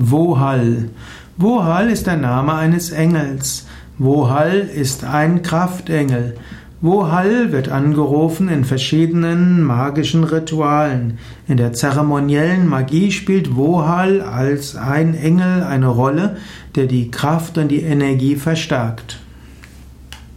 Wohal. Wohal ist der Name eines Engels. Wohal ist ein Kraftengel. Wohal wird angerufen in verschiedenen magischen Ritualen. In der zeremoniellen Magie spielt Wohal als ein Engel eine Rolle, der die Kraft und die Energie verstärkt.